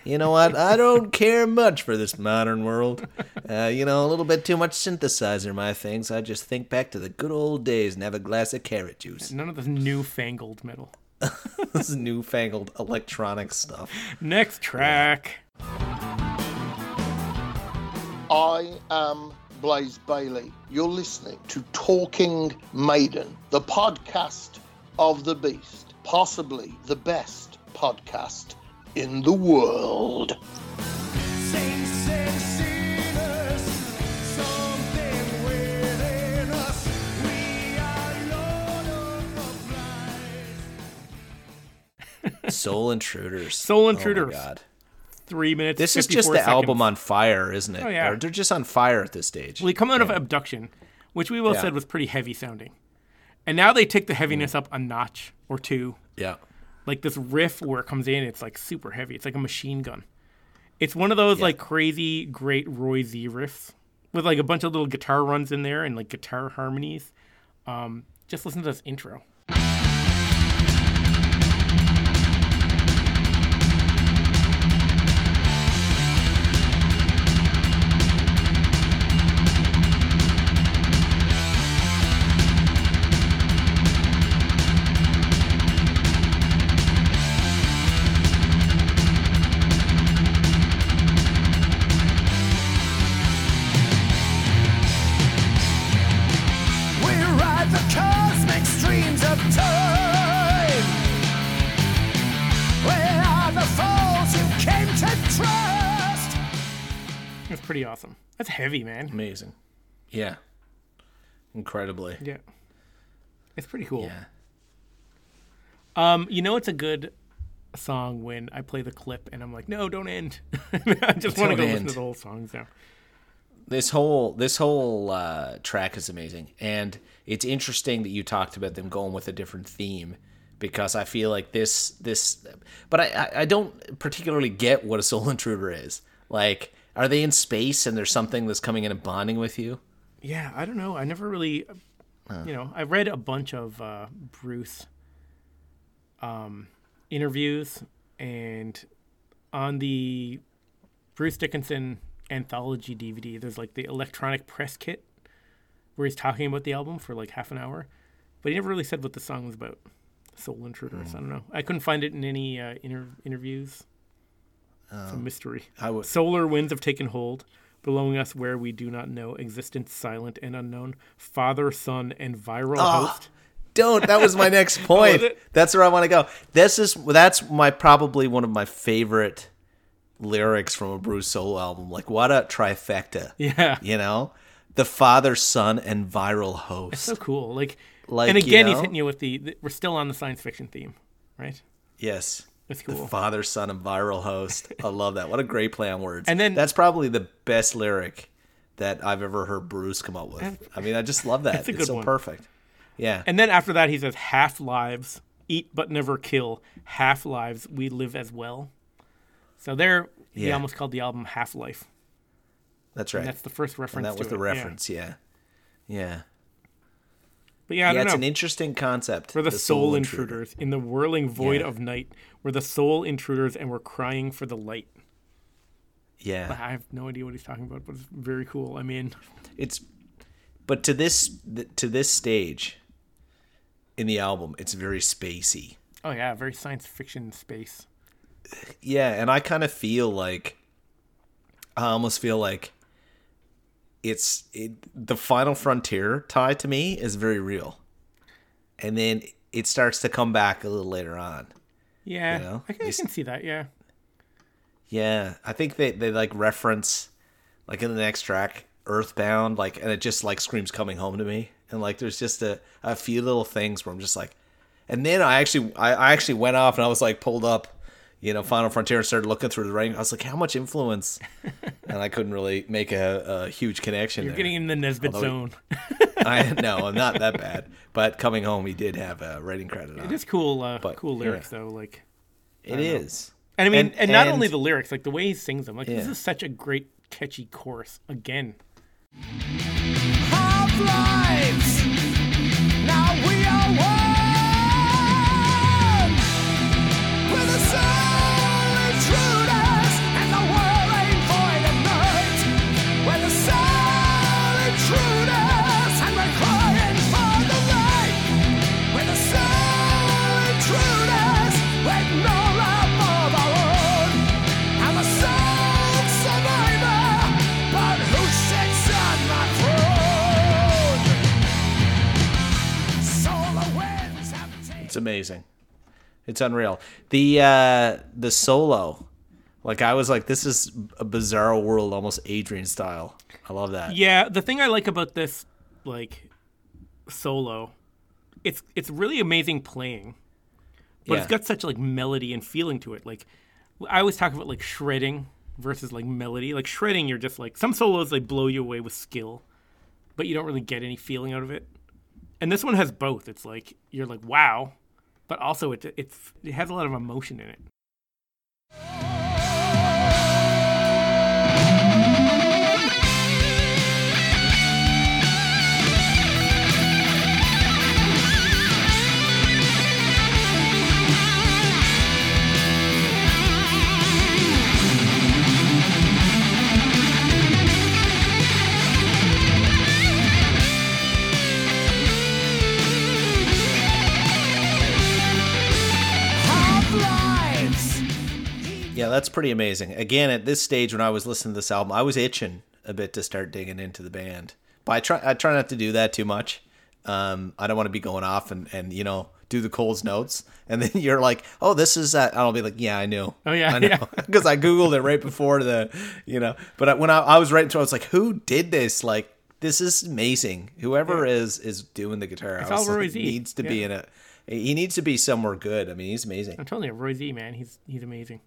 You know what? I don't care much for this modern world. Uh, you know, a little bit too much synthesizer, my things. I just think back to the good old days and have a glass of carrot juice. None of this newfangled metal. <laughs> this is newfangled electronic stuff. Next track. I am Blaze Bayley. You're listening to Talking Maiden, the podcast of the Beast, possibly the best podcast in the world. Saints and sinners, something within us. We are Lord of the Flies. Soul Intruders. Soul Oh Intruders. my god. Three minutes. This is just the seconds. album on fire, isn't it? Oh, yeah. Or they're just on fire at this stage. Well, they come out of Abduction, which we both Yeah. said was pretty heavy sounding. And now they take the heaviness Mm. up a notch or two. yeah. Like this riff where it comes in, it's like super heavy. It's like a machine gun. It's one of those like crazy great Roy Z riffs with like a bunch of little guitar runs in there and like guitar harmonies. Um, just listen to this intro. That's heavy, man. Amazing. Yeah. Incredibly. Yeah. It's pretty cool. Yeah. Um, you know, it's a good song when I play the clip and I'm like, no, don't end. <laughs> I just want to go listen to the whole song now. This whole this whole uh, track is amazing, and it's interesting that you talked about them going with a different theme because I feel like this this, but I I, I don't particularly get what a soul intruder is. Like, are they in space and there's something that's coming in and bonding with you? Yeah, I don't know. I never really, you know, I read a bunch of uh, Bruce um, interviews, and on the Bruce Dickinson anthology DVD, there's like the electronic press kit where he's talking about the album for like half an hour, but he never really said what the song was about. Soul Intruders. I don't know. I couldn't find it in any uh, inter- interviews. It's a um, mystery. I would. Solar winds have taken hold, blowing us where we do not know, existence silent and unknown, father, son, and viral ah, host. Don't. That was my next <laughs> point. That's where I want to go. This is that's my probably one of my favorite lyrics from a Bruce solo album. Like what a trifecta. Yeah. You know, the father, son, and viral host. So cool. Like, Like, and you again, he's hitting you with the, the- we're still on the science fiction theme, right? yes. That's The father, son, and viral host. I love that. What a great play on words. And then- that's probably the best lyric that I've ever heard Bruce come up with. I mean, I just love that. It's so one. perfect. Yeah. And then after that, he says, half lives, eat but never kill, half lives, we live as well. So there, he Yeah. almost called the album Half Life. that's right. And that's the first reference and that was the it, reference. Yeah. Yeah. But yeah, I Yeah, don't it's know. an interesting concept. We're the, soul, intruder. intruders in the whirling void Yeah. of night. We're the sole intruders, and we're crying for the light. Yeah. I have no idea what he's talking about, but it's very cool. I mean, It's but to this to this stage in the album, it's very spacey. oh yeah, very science fiction space. Yeah, and I kind of feel like I almost feel like it's it, the final frontier tie to me is very real. And then it starts to come back a little later on. Yeah, You know, I, can, I can see that. Yeah, Yeah, I think they they like reference like in the next track Earthbound like and it just like screams coming home to me and like there's just a, a few little things where I'm just like and then I actually I, I actually went off and I was like pulled up you know Final Frontier and started looking through the writing I was like how much influence <laughs> and I couldn't really make a, a huge connection you're there. getting in the Nesbit Although zone. <laughs> I no I'm not that <laughs> bad but coming home he did have a writing credit on It is cool, uh, But, cool yeah. lyrics though. Like, it is and I mean, and, And- not and- only the lyrics, like the way he sings them. Like, this is such a great, catchy chorus. Again, Half amazing. It's unreal. The uh the solo, like I was like, this is a bizarre world, almost Adrian style. I love that. Yeah, the thing I like about this like solo, it's it's really amazing playing. But it's got such like melody and feeling to it. Like I always talk about like shredding versus like melody. Like shredding you're just like some solos like blow you away with skill, but you don't really get any feeling out of it. And this one has both. It's like you're like wow, but also it it's it has a lot of emotion in it. Yeah, that's pretty amazing. Again, at this stage when I was listening to this album, I was itching a bit to start digging into the band. But I try I try not to do that too much. Um, I don't want to be going off and, and you know do the Coles notes, and then <laughs> you're like, oh, this is that. I'll be like, yeah, I knew. Oh, yeah, I know yeah. <laughs> because I googled it right before the, you know. But I- when I, I was writing to, it, I was like, who did this? Like, this is amazing. Whoever is is doing the guitar, It's I was all Roy like, Z. needs to be in a. He needs to be somewhere good. I mean, he's amazing. I'm telling you, Roy Z, man, he's he's amazing.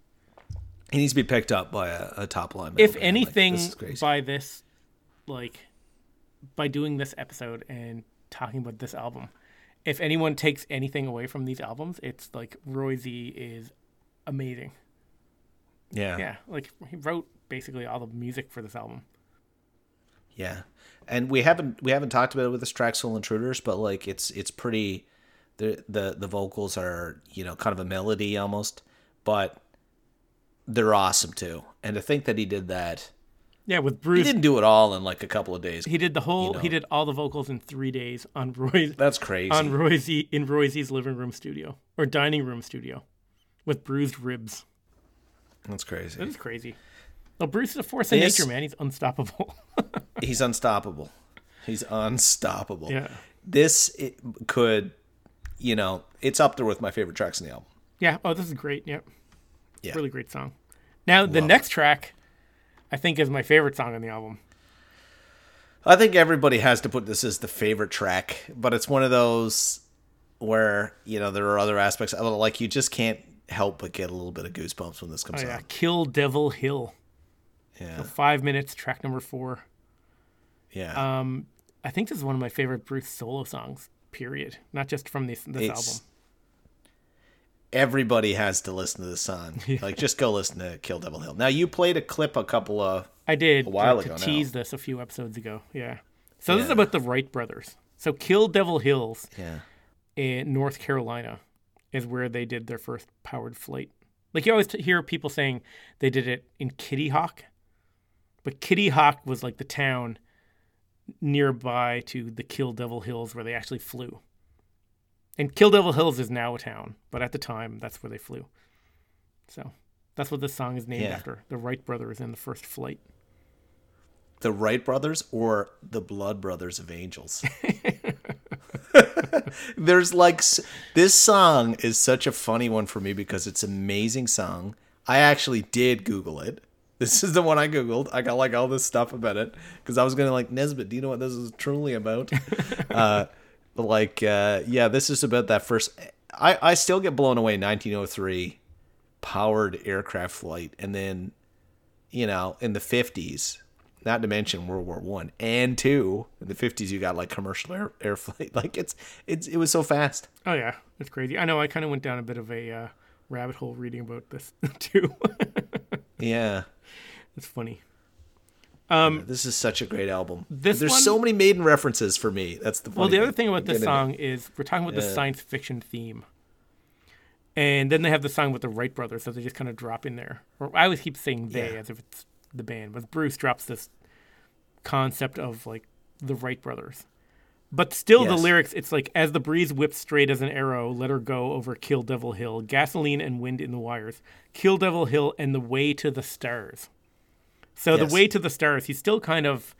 He needs to be picked up by a, a top line. if. Like, anything this by this like by doing this episode and talking about this album if anyone takes anything away from these albums it's like roy z is amazing yeah, yeah like he wrote basically all the music for this album yeah. And we haven't we haven't talked about it with this track "Soul Intruders," but like it's it's pretty. The the the vocals are you know kind of a melody almost, but they're awesome too. And to think that he did that, yeah with Bruce. he didn't do it all in like a couple of days. he did the whole know. he did all the vocals in three days on roy That's crazy. on roy z in roy z's living room studio or dining room studio with bruised ribs That's crazy. that is crazy well bruce is a force of nature man he's unstoppable <laughs> He's unstoppable. He's unstoppable. yeah This it could, you know, it's up there with my favorite tracks in the album. Yeah. Oh, this is great. Yep. Yeah. Really great song. Now the Love next track, I think, is my favorite song on the album. I think everybody has to put this as the favorite track, but it's one of those where you know there are other aspects of it, like you just can't help but get a little bit of goosebumps when this Oh comes yeah, on. Kill Devil Hill. Yeah, Five minutes, track number four. yeah. Um, I think this is one of my favorite Bruce solo songs. Period. Not just from this this album. Everybody has to listen to the song. <laughs> Like, just go listen to Kill Devil Hill. Now, you played a clip a couple of I did a while uh, ago to now. tease this a few episodes ago. Yeah. So this is about the Wright brothers. So Kill Devil Hills yeah, in North Carolina is where they did their first powered flight. Like you always t- hear people saying they did it in Kitty Hawk, but Kitty Hawk was like the town nearby to the Kill Devil Hills where they actually flew. And Kill Devil Hills is now a town, but at the time that's where they flew. So that's what this song is named Yeah. after the Wright brothers in the first flight. the Wright brothers or the Blood Brothers of Angels. <laughs> <laughs> There's like this song is such a funny one for me because it's an amazing song. I actually did Google it. This is the one I googled. I got like all this stuff about it because I was gonna like Nesbit. Do you know what this is truly about? <laughs> uh, but like, uh, yeah, this is about that first. I I still get blown away. 1903 powered aircraft flight, and then you know in the 50s not to mention World War One and two. In the fifties, you got like commercial air, air flight. <laughs> Like it's it's it was so fast. Oh yeah, it's crazy. I know. I kind of went down a bit of a uh, rabbit hole reading about this <laughs> too. <laughs> Yeah, it's funny. Um, this is such a great album. This There's one- so many maiden references for me. That's the point. Well, the other thing about this song is we're talking about the science fiction theme, and then they have the song with the Wright brothers, so they just kind of drop in there. Or I always keep saying they Yeah. as if it's the band, but Bruce drops this concept of like the Wright brothers. But still, the lyrics, it's like, as the breeze whips straight as an arrow, let her go over Kill Devil Hill, gasoline and wind in the wires, Kill Devil Hill and the way to the stars. So Yes. the way to the stars, he's still kind of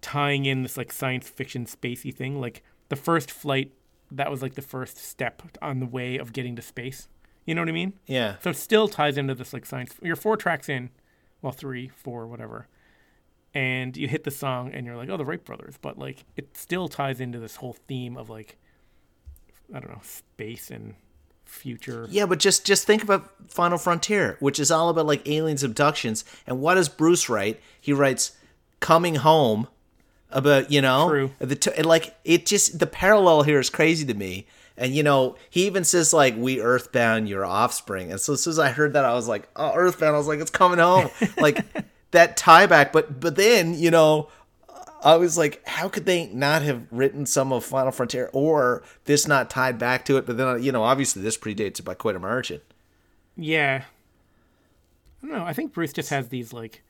tying in this like science fiction spacey thing. Like the first flight that was like the first step on the way of getting to space. You know what I mean? Yeah. So it still ties into this like science. You're four tracks in, well, three, four, whatever, and you hit the song and you're like, oh, the Wright brothers. But like, it still ties into this whole theme of like, I don't know, space and future. Yeah, but just just think about Final Frontier, which is all about like aliens abductions. And what does Bruce write? He writes "Coming Home" about you know True. the t- and, like it just the parallel here is crazy to me. And you know he even says like "We Earthbound your offspring." And so as soon as I heard that, I was like, "Oh, Earthbound!" I was like, "It's coming home!" <laughs> like that tie back. But but then you know I was like, how could they not have written some of Final Frontier or this not tied back to it? But then, you know, obviously this predates it by quite a margin. Yeah. I don't know. I think Bruce just has these like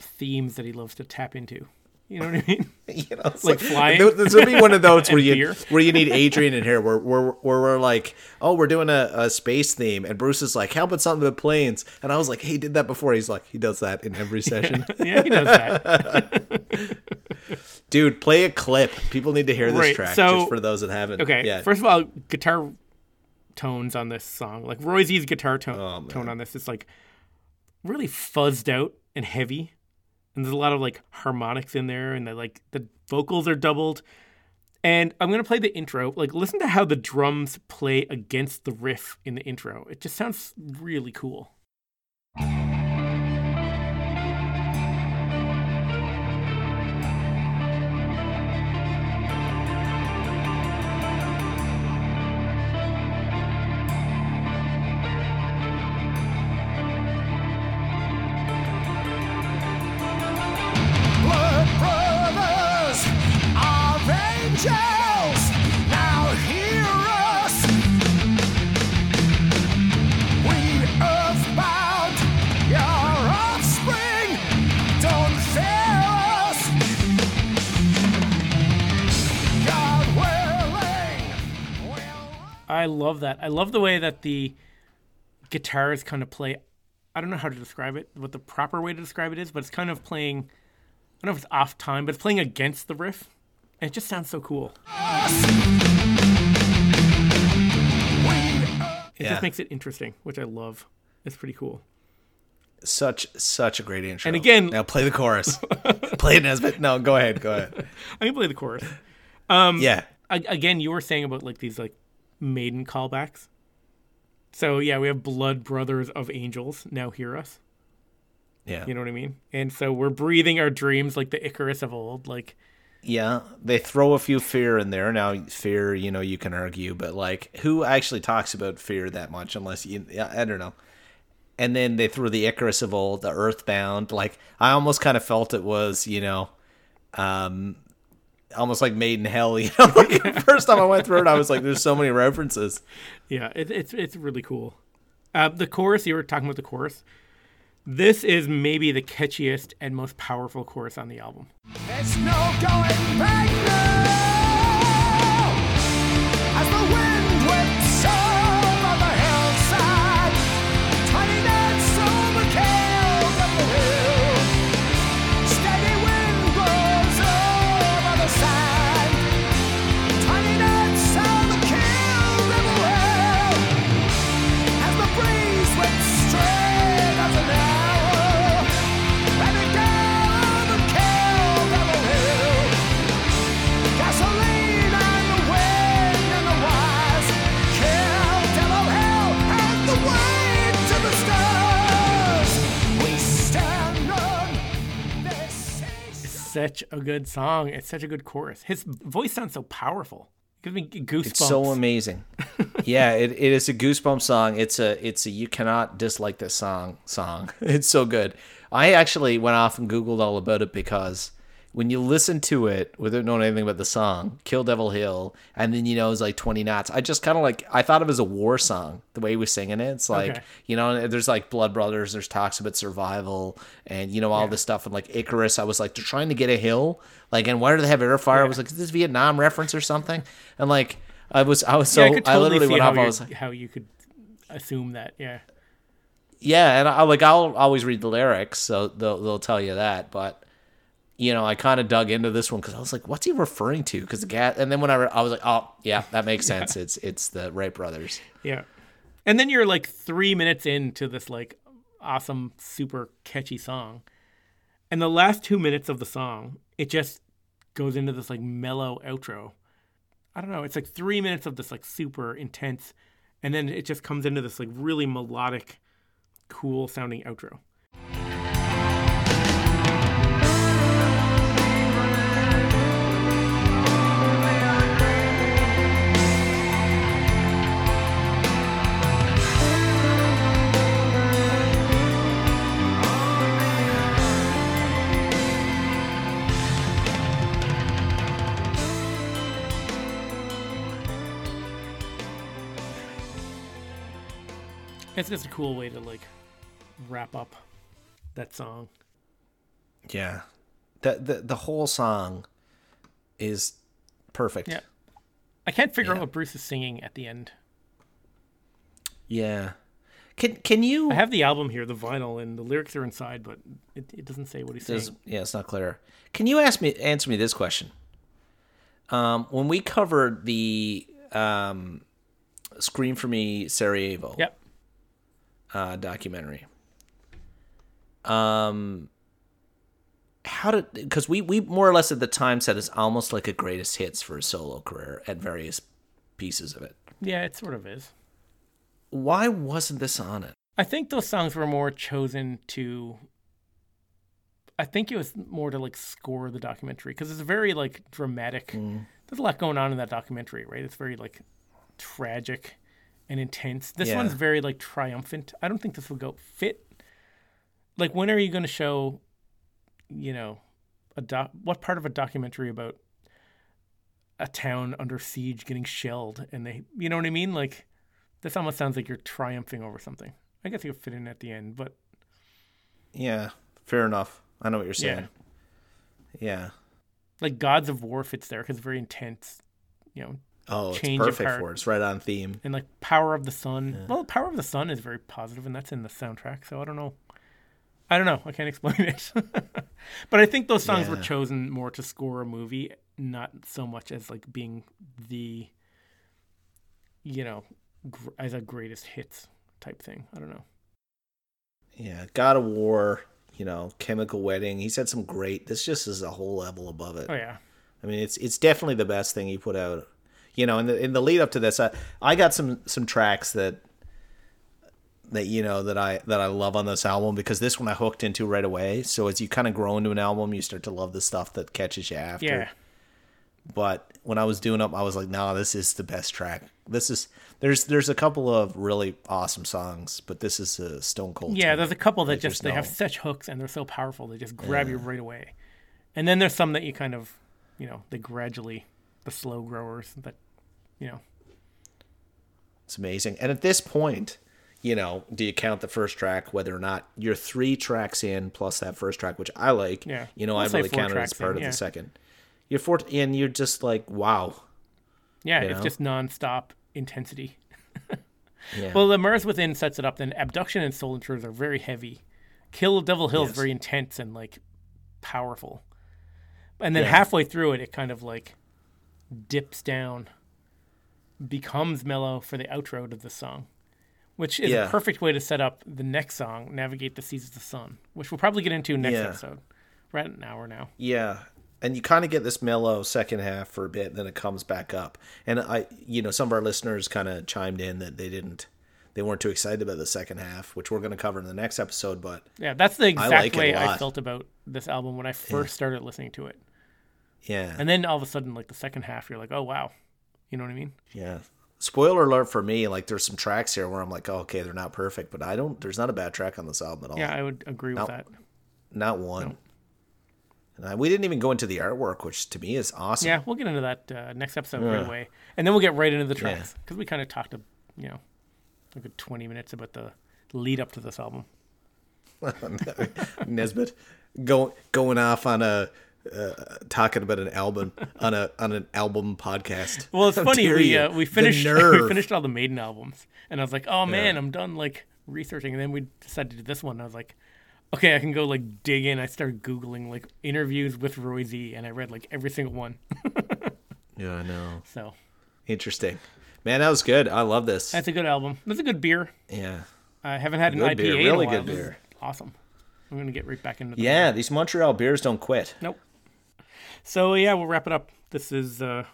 themes that he loves to tap into. You know what I mean? <laughs> You know, it's Like flying th- This would be one of those <laughs> where you where you need Adrian in here, where where, where we're like, oh, we're doing a, a space theme, and Bruce is like, how about something with planes? And I was like, hey, he did that before. He's like, he does that in every <laughs> session. yeah, he does that. Dude, play a clip. People need to hear this Right, track so- just for those that haven't. Okay. yeah. First of all, guitar tones on this song, like Roy Z's guitar tone, Oh, tone on this, is like really fuzzed out and heavy, and there's a lot of like harmonics in there, and like the vocals are doubled. And I'm gonna play the intro. Like, listen to how the drums play against the riff in the intro. It just sounds really cool. Love that. I love the way that the guitars kind of play. I don't know how to describe it, what the proper way to describe it is, but it's kind of playing. I don't know if it's off time, but it's playing against the riff. And it just sounds so cool. It Yeah. just makes it interesting, which I love. It's pretty cool. Such such a great intro. And again- now play the chorus. <laughs> play it, Nesbitt. No, go ahead. Go ahead. <laughs> I can play the chorus. Um, yeah. A- again, you were saying about like these like maiden callbacks. So yeah, we have Blood Brothers of Angels now hear us. Yeah. You know what I mean? And so we're breathing our dreams like the Icarus of old. Like Yeah, they throw a few fear in there. Now, fear, you know, you can argue, but like, who actually talks about fear that much? Unless you, yeah, I don't know. And then they threw the Icarus of old, the Earthbound. Like, I almost kind of felt it was, you know, um, almost like Made in Hell. <laughs> You know, like, <laughs> first time I went through it, I was like, "There's so many references." Yeah, it, it's it's really cool. Uh, the chorus you were talking about the chorus. This is maybe the catchiest and most powerful chorus on the album. A good song. It's such a good chorus. His voice sounds so powerful. Gives me goosebumps. It's so amazing. <laughs> yeah, it, it is a goosebump song. It's a it's a you cannot dislike this song song. <laughs> It's so good. I actually went off and googled all about it because when you listen to it without knowing anything about the song, Kill Devil Hill, and then you know it's like 20 knots. I just kind of like I thought it was a war song the way he was singing it. It's like Okay. you know there's like Blood Brothers, there's talks about survival and you know all this stuff and like Icarus. I was like they're trying to get a hill, like and why do they have air fire? I was like is this Vietnam reference or something? And like I was I was so yeah, I could I literally went off. I was like, how you could assume that. Yeah. yeah, and I like I'll always read the lyrics, so they'll they'll tell you that. But you know, I kind of dug into this one because I was like, "What's he referring to?" Because the gas, and then when I, re- I was like, "Oh, yeah, that makes sense. It's it's the Wright brothers." Yeah. And then you're like three minutes into this like awesome, super catchy song. And the last two minutes of the song, it just goes into this like mellow outro. I don't know. It's like three minutes of this like super intense, and then it just comes into this like really melodic, cool sounding outro. It's just a cool way to like wrap up that song. Yeah, the the the whole song is perfect. Yeah. I can't figure out what Bruce is singing at the end. Yeah. Can can you? I have the album here, the vinyl, and the lyrics are inside, but it, it doesn't say what he's Does- saying. yeah, it's not clear. Can you ask me answer me this question? Um, when we covered the um, "Scream for Me" Sarajevo Yep. Uh, documentary, um, how did because we we more or less at the time said it's almost like a greatest hits for a solo career at various pieces of it. Yeah, it sort of is. Why wasn't this on it? I think those songs were more chosen to. I think it was more to like score the documentary because it's very like dramatic. There's a lot going on in that documentary, right? It's very like tragic and intense. This Yeah. one's very like triumphant. I don't think this will go fit. Like, when are you going to show, you know, a doc? What part of a documentary about a town under siege getting shelled and they, you know what I mean? Like, this almost sounds like you're triumphing over something. I guess you could fit in at the end, but Yeah, fair enough. I know what you're yeah, saying. Yeah. like Gods of War fits there because it's very intense, you know, Oh, it's perfect for it. It's right on theme. and like Power of the Sun. Well, Power of the Sun is very positive, and that's in the soundtrack. So I don't know. I don't know. I can't <laughs> explain it. but I think those songs were chosen more to score a movie, not so much as like being the, you know, gr- as a greatest hits type thing. I don't know. Yeah, God of War, you know, Chemical Wedding. He's had some great. This just is a whole level above it. Oh yeah. I mean, it's it's definitely the best thing he put out. You know, in the in the lead up to this, I, I got some some tracks that that you know that I that I love on this album because this one I hooked into right away. So as you kind of grow into an album, you start to love the stuff that catches you after. Yeah. But when I was doing up, I was like, "Nah, this is the best track. This is there's there's a couple of really awesome songs, but this is a Stone Cold. Yeah, there's a couple that just they have such hooks and they're so powerful they just grab you right away. And then there's some that you kind of, you know, they gradually the slow growers that, you know, It's amazing. And at this point, you know, do you count the first track, whether or not you're three tracks in plus that first track, which I like. Yeah. You know, I'll I really count it as part in, of yeah. the second. You're four, and you're just like, wow. yeah, You it's know? just nonstop intensity. <laughs> Yeah. Well, the Mars Within sets it up. Then Abduction and Soul Intruders are very heavy. Kill Devil Hill is very intense and like powerful. And then Yeah. halfway through it, it kind of like dips down, becomes mellow for the outro to the song, which is Yeah. a perfect way to set up the next song, Navigate the Seas of the Sun, which we'll probably get into next Yeah. episode. At an hour now. Yeah. And you kind of get this mellow second half for a bit, then it comes back up. And I, you know, some of our listeners kind of chimed in that they didn't, they weren't too excited about the second half, which we're going to cover in the next episode. But Yeah, that's the exact like way I felt about this album when I first started listening to it. yeah, And then all of a sudden, like the second half, you're like, oh wow, you know what I mean? yeah. Spoiler alert for me, like there's some tracks here where I'm like, oh, okay, they're not perfect, but I don't, there's not a bad track on this album at all. Yeah, I would agree with that. Not one. And I, we didn't even go into the artwork, which to me is awesome. Yeah, we'll get into that uh, next episode right away, and then we'll get right into the tracks because we kind of talked, a, you know, a good twenty minutes about the lead up to this album. <laughs> Nesbitt go, going off on a uh, talking about an album <laughs> on a on an album podcast. Well, it's <laughs> How funny we uh, we finished <laughs> we finished all the Maiden albums, and I was like, oh man, I'm done like researching, and then we decided to do this one. And I was like, Okay, I can go like dig in. I started googling like interviews with Roy Z, and I read like every single one. Yeah, I know. So Interesting. Man, that was good. I love this. that's a good album. That's a good beer. Yeah. I haven't had an IPA beer, in really a while. good beer. Awesome. I'm gonna get right back into the Yeah, these Montreal beers don't quit. Nope. So yeah, we'll wrap it up. This is uh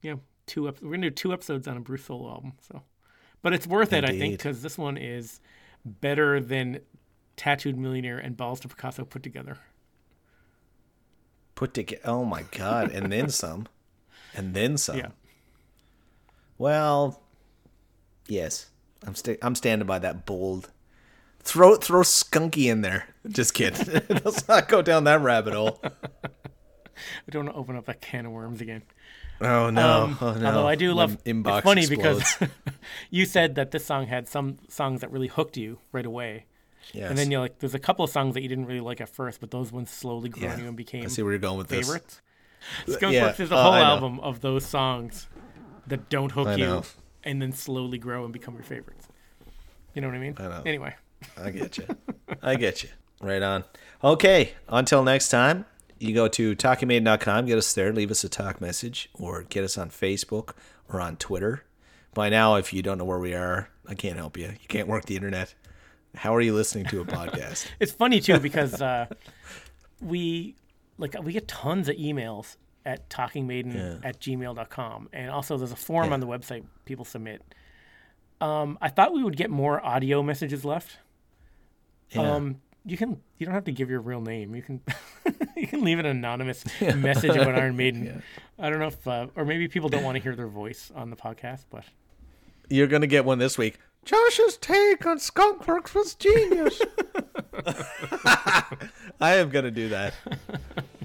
yeah, two ep- we're gonna do two episodes on a Bruce solo album. So but it's worth it, I think, because this one is better than Tattooed Millionaire and Balls to Picasso put together. Put together. Oh my god, and then <laughs> some, and then some. Yeah. Well, yes, I'm sta- I'm standing by that bold. Throw throw skunky in there. Just kidding. <laughs> Let's not go down that rabbit hole. I don't want to open up that can of worms again. Oh no! Um, <laughs> oh no! Although I do love inbox it's funny explodes. because <laughs> you said that this song had some songs that really hooked you right away. yes. And then you're like there's a couple of songs that you didn't really like at first, but those ones slowly grew on Yeah. you and became I see where you're going with this. favorites. Skunk yeah, is a uh, whole know. album of those songs that don't hook I you know. and then slowly grow and become your favorites. You know what I mean? I know. Anyway, I get you. I get you. Right on. Okay. Until next time, you go to talkingmaiden.com, get us there, leave us a talk message, or get us on Facebook or on Twitter. By now, if you don't know where we are, I can't help you. You can't work the internet. How are you listening to a podcast? <laughs> it's funny too because uh, we like we get tons of emails at talkingmaiden at gmail.com and also there's a form Yeah. on the website people submit um, i thought we would get more audio messages left Yeah. um, you can you don't have to give your real name you can <laughs> <laughs> you can leave an anonymous <laughs> message of an iron maiden i don't know if uh, or maybe people don't want to hear their voice on the podcast but You're going to get one this week. Josh's take on Skunkworks was genius. <laughs> I am going to do that.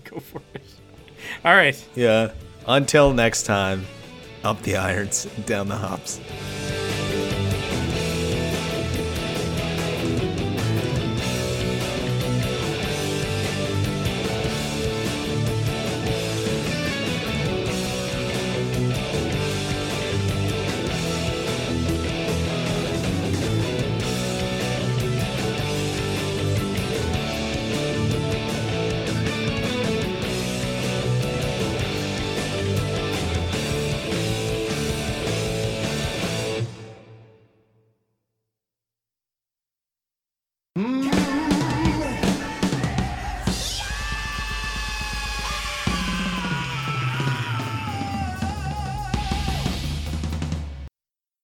go for it all right Yeah. Until next time, up the irons, down the hops.